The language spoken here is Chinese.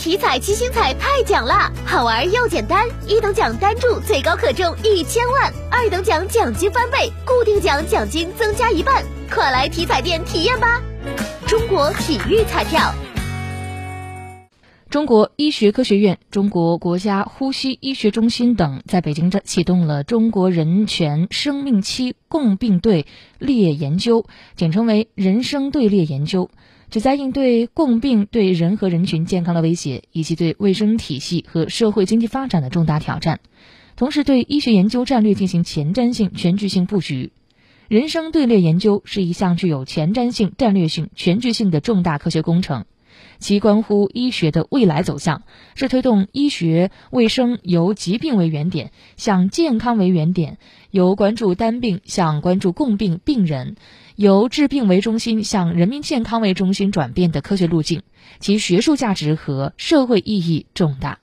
体彩七星彩太奖啦，好玩又简单，一等奖单注最高可中一千万，二等奖奖金翻倍，固定奖奖金增加一半，快来体彩店体验吧！中国体育彩票。中国医学科学院、中国国家呼吸医学中心等在北京站启动了中国人权生命期共病队列研究，简称为“人生队列研究”，旨在应对共病对人和人群健康的威胁，以及对卫生体系和社会经济发展的重大挑战，同时对医学研究战略进行前瞻性、全局性布局。人生队列研究是一项具有前瞻性、战略性、全局性的重大科学工程。其关乎医学的未来走向，是推动医学卫生由疾病为原点向健康为原点，由关注单病向关注共病病人，由治病为中心向人民健康为中心转变的科学路径，其学术价值和社会意义重大。